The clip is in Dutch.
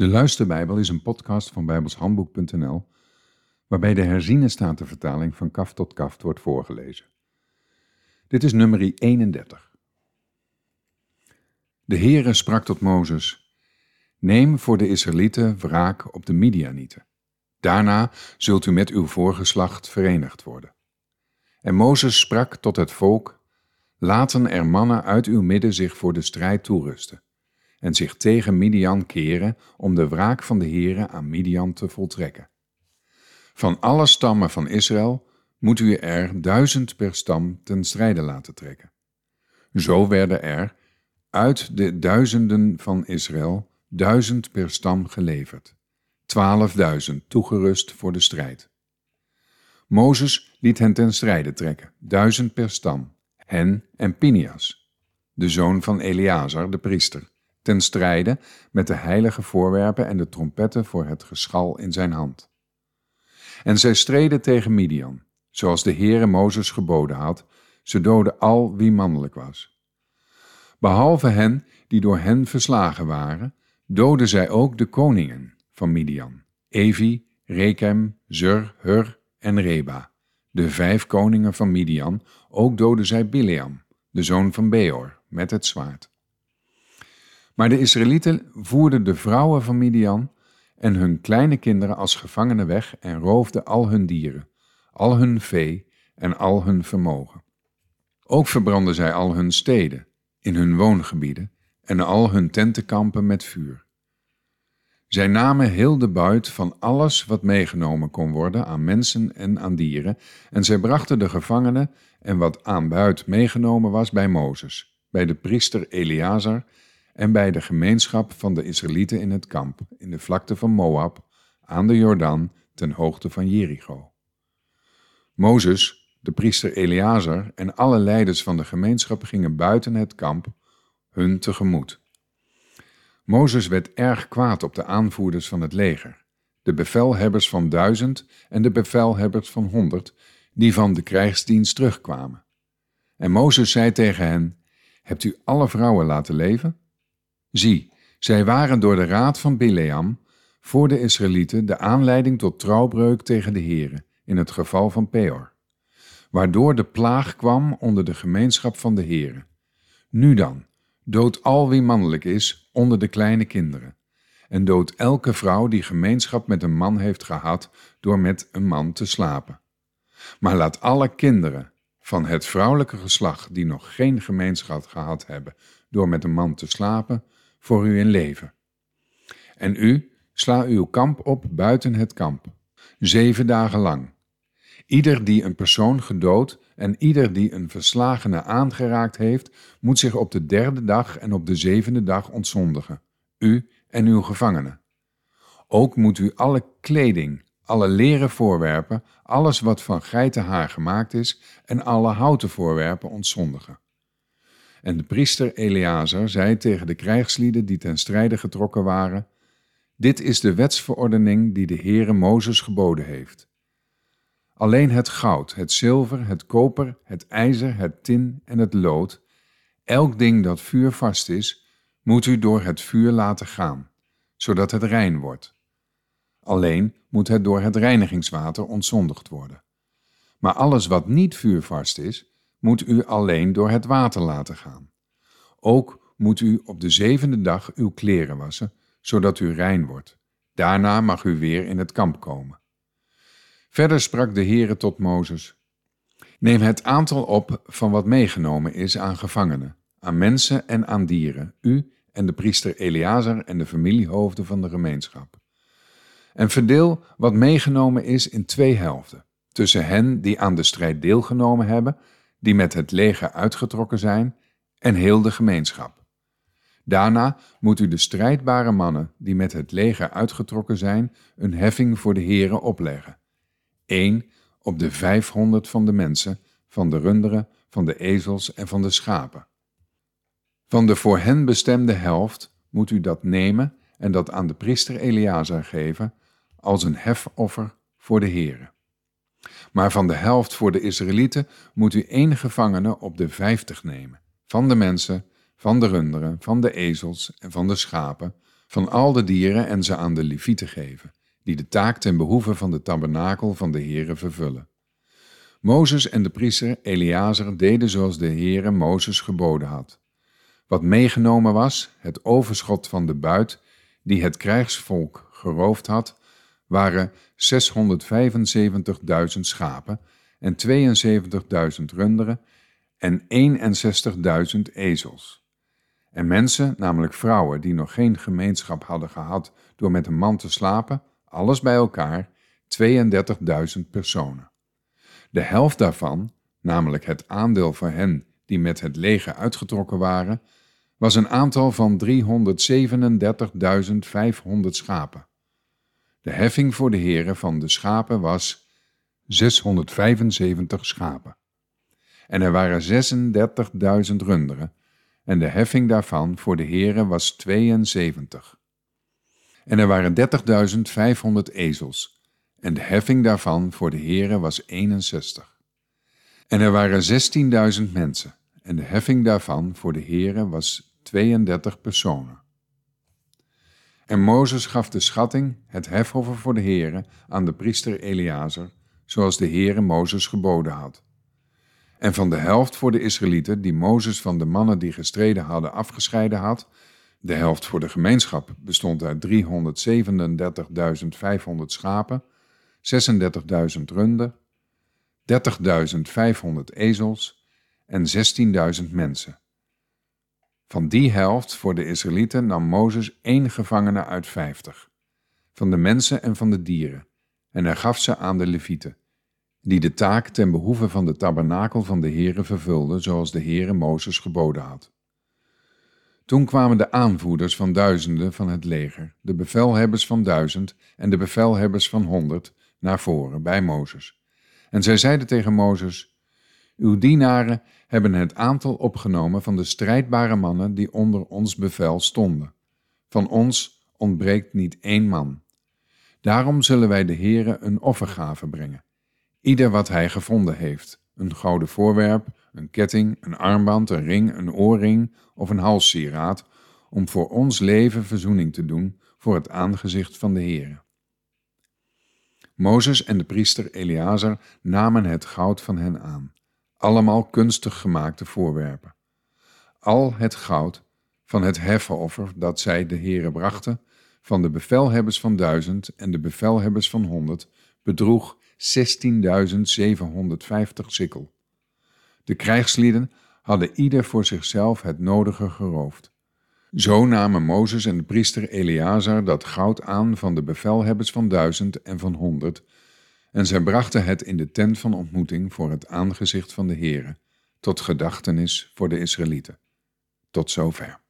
De Luisterbijbel is een podcast van bijbelshandboek.nl waarbij de herziene statenvertaling van kaf tot kaft wordt voorgelezen. Dit is nummer 31. De Heere sprak tot Mozes: Neem voor de Israëlieten wraak op de Midianieten. Daarna zult u met uw voorgeslacht verenigd worden. En Mozes sprak tot het volk: Laten er mannen uit uw midden zich voor de strijd toerusten en zich tegen Midian keren om de wraak van de Heere aan Midian te voltrekken. Van alle stammen van Israël moet u er duizend per stam ten strijde laten trekken. Zo werden er uit de duizenden van Israël duizend per stam geleverd, twaalfduizend toegerust voor de strijd. Mozes liet hen ten strijde trekken, duizend per stam, hen en Pinias, de zoon van Eleazar, de priester, ten strijde met de heilige voorwerpen en de trompetten voor het geschal in zijn hand. En zij streden tegen Midian, zoals de Heere Mozes geboden had, ze doden al wie mannelijk was. Behalve hen die door hen verslagen waren, doden zij ook de koningen van Midian, Evi, Rekem, Zur, Hur en Reba. De vijf koningen van Midian, ook doden zij Bileam, de zoon van Beor, met het zwaard. Maar de Israëlieten voerden de vrouwen van Midian en hun kleine kinderen als gevangenen weg en roofden al hun dieren, al hun vee en al hun vermogen. Ook verbrandden zij al hun steden, in hun woongebieden en al hun tentenkampen met vuur. Zij namen heel de buit van alles wat meegenomen kon worden aan mensen en aan dieren, en zij brachten de gevangenen en wat aan buit meegenomen was bij Mozes, bij de priester Eleazar en bij de gemeenschap van de Israëlieten in het kamp, in de vlakte van Moab, aan de Jordaan, ten hoogte van Jericho. Mozes, de priester Eleazar en alle leiders van de gemeenschap gingen buiten het kamp hun tegemoet. Mozes werd erg kwaad op de aanvoerders van het leger, de bevelhebbers van duizend en de bevelhebbers van honderd, die van de krijgsdienst terugkwamen. En Mozes zei tegen hen: Hebt u alle vrouwen laten leven? Zie, zij waren door de raad van Bileam voor de Israëlieten de aanleiding tot trouwbreuk tegen de Here, in het geval van Peor, waardoor de plaag kwam onder de gemeenschap van de Here. Nu dan, dood al wie mannelijk is onder de kleine kinderen, en dood elke vrouw die gemeenschap met een man heeft gehad door met een man te slapen. Maar laat alle kinderen van het vrouwelijke geslacht die nog geen gemeenschap gehad hebben door met een man te slapen, voor u in leven. En u, sla uw kamp op buiten het kamp, zeven dagen lang. Ieder die een persoon gedood en ieder die een verslagene aangeraakt heeft, moet zich op de derde dag en op de zevende dag ontzondigen, u en uw gevangenen. Ook moet u alle kleding, alle leren voorwerpen, alles wat van geitenhaar gemaakt is en alle houten voorwerpen ontzondigen. En de priester Eleazar zei tegen de krijgslieden die ten strijde getrokken waren: Dit is de wetsverordening die de Heere Mozes geboden heeft. Alleen het goud, het zilver, het koper, het ijzer, het tin en het lood, elk ding dat vuurvast is, moet u door het vuur laten gaan, zodat het rein wordt. Alleen moet het door het reinigingswater ontzondigd worden. Maar alles wat niet vuurvast is, moet u alleen door het water laten gaan. Ook moet u op de zevende dag uw kleren wassen, zodat u rein wordt. Daarna mag u weer in het kamp komen. Verder sprak de Heere tot Mozes: Neem het aantal op van wat meegenomen is aan gevangenen, aan mensen en aan dieren, u en de priester Eleazar en de familiehoofden van de gemeenschap. En verdeel wat meegenomen is in twee helften, tussen hen die aan de strijd deelgenomen hebben die met het leger uitgetrokken zijn, en heel de gemeenschap. Daarna moet u de strijdbare mannen die met het leger uitgetrokken zijn, een heffing voor de heren opleggen. Eén op de vijfhonderd van de mensen, van de runderen, van de ezels en van de schapen. Van de voor hen bestemde helft moet u dat nemen en dat aan de priester Eleazar geven als een hefoffer voor de heren. Maar van de helft voor de Israëlieten moet u één gevangene op de vijftig nemen, van de mensen, van de runderen, van de ezels en van de schapen, van al de dieren en ze aan de levieten geven, die de taak ten behoeve van de tabernakel van de Heere vervullen. Mozes en de priester Eleazar deden zoals de Heere Mozes geboden had. Wat meegenomen was, het overschot van de buit die het krijgsvolk geroofd had, waren 675.000 schapen en 72.000 runderen en 61.000 ezels. En mensen, namelijk vrouwen die nog geen gemeenschap hadden gehad door met een man te slapen, alles bij elkaar 32.000 personen. De helft daarvan, namelijk het aandeel van hen die met het leger uitgetrokken waren, was een aantal van 337.500 schapen. De heffing voor de heren van de schapen was 675 schapen. En er waren 36.000 runderen, en de heffing daarvan voor de heren was 72. En er waren 30.500 ezels, en de heffing daarvan voor de heren was 61. En er waren 16.000 mensen, en de heffing daarvan voor de heren was 32 personen. En Mozes gaf de schatting, het hefoffer voor de heren, aan de priester Eleazar, zoals de Heere Mozes geboden had. En van de helft voor de Israëlieten, die Mozes van de mannen die gestreden hadden afgescheiden had, de helft voor de gemeenschap bestond uit 337.500 schapen, 36.000 runden, 30.500 ezels en 16.000 mensen. Van die helft voor de Israëlieten nam Mozes één gevangene uit vijftig, van de mensen en van de dieren, en hij gaf ze aan de Levieten, die de taak ten behoeve van de tabernakel van de Heere vervulden, zoals de Heere Mozes geboden had. Toen kwamen de aanvoerders van duizenden van het leger, de bevelhebbers van duizend en de bevelhebbers van honderd, naar voren bij Mozes. En zij zeiden tegen Mozes, Uw dienaren hebben het aantal opgenomen van de strijdbare mannen die onder ons bevel stonden. Van ons ontbreekt niet één man. Daarom zullen wij de Heere een offergave brengen, ieder wat hij gevonden heeft, een gouden voorwerp, een ketting, een armband, een ring, een oorring of een halssieraad, om voor ons leven verzoening te doen voor het aangezicht van de Heere. Mozes en de priester Eleazar namen het goud van hen aan, allemaal kunstig gemaakte voorwerpen. Al het goud van het heffenoffer dat zij de Heere brachten, van de bevelhebbers van duizend en de bevelhebbers van honderd, bedroeg 16.750 sikkel. De krijgslieden hadden ieder voor zichzelf het nodige geroofd. Zo namen Mozes en de priester Eleazar dat goud aan van de bevelhebbers van duizend en van honderd, en zij brachten het in de tent van ontmoeting voor het aangezicht van de Heere, tot gedachtenis voor de Israëlieten. Tot zover.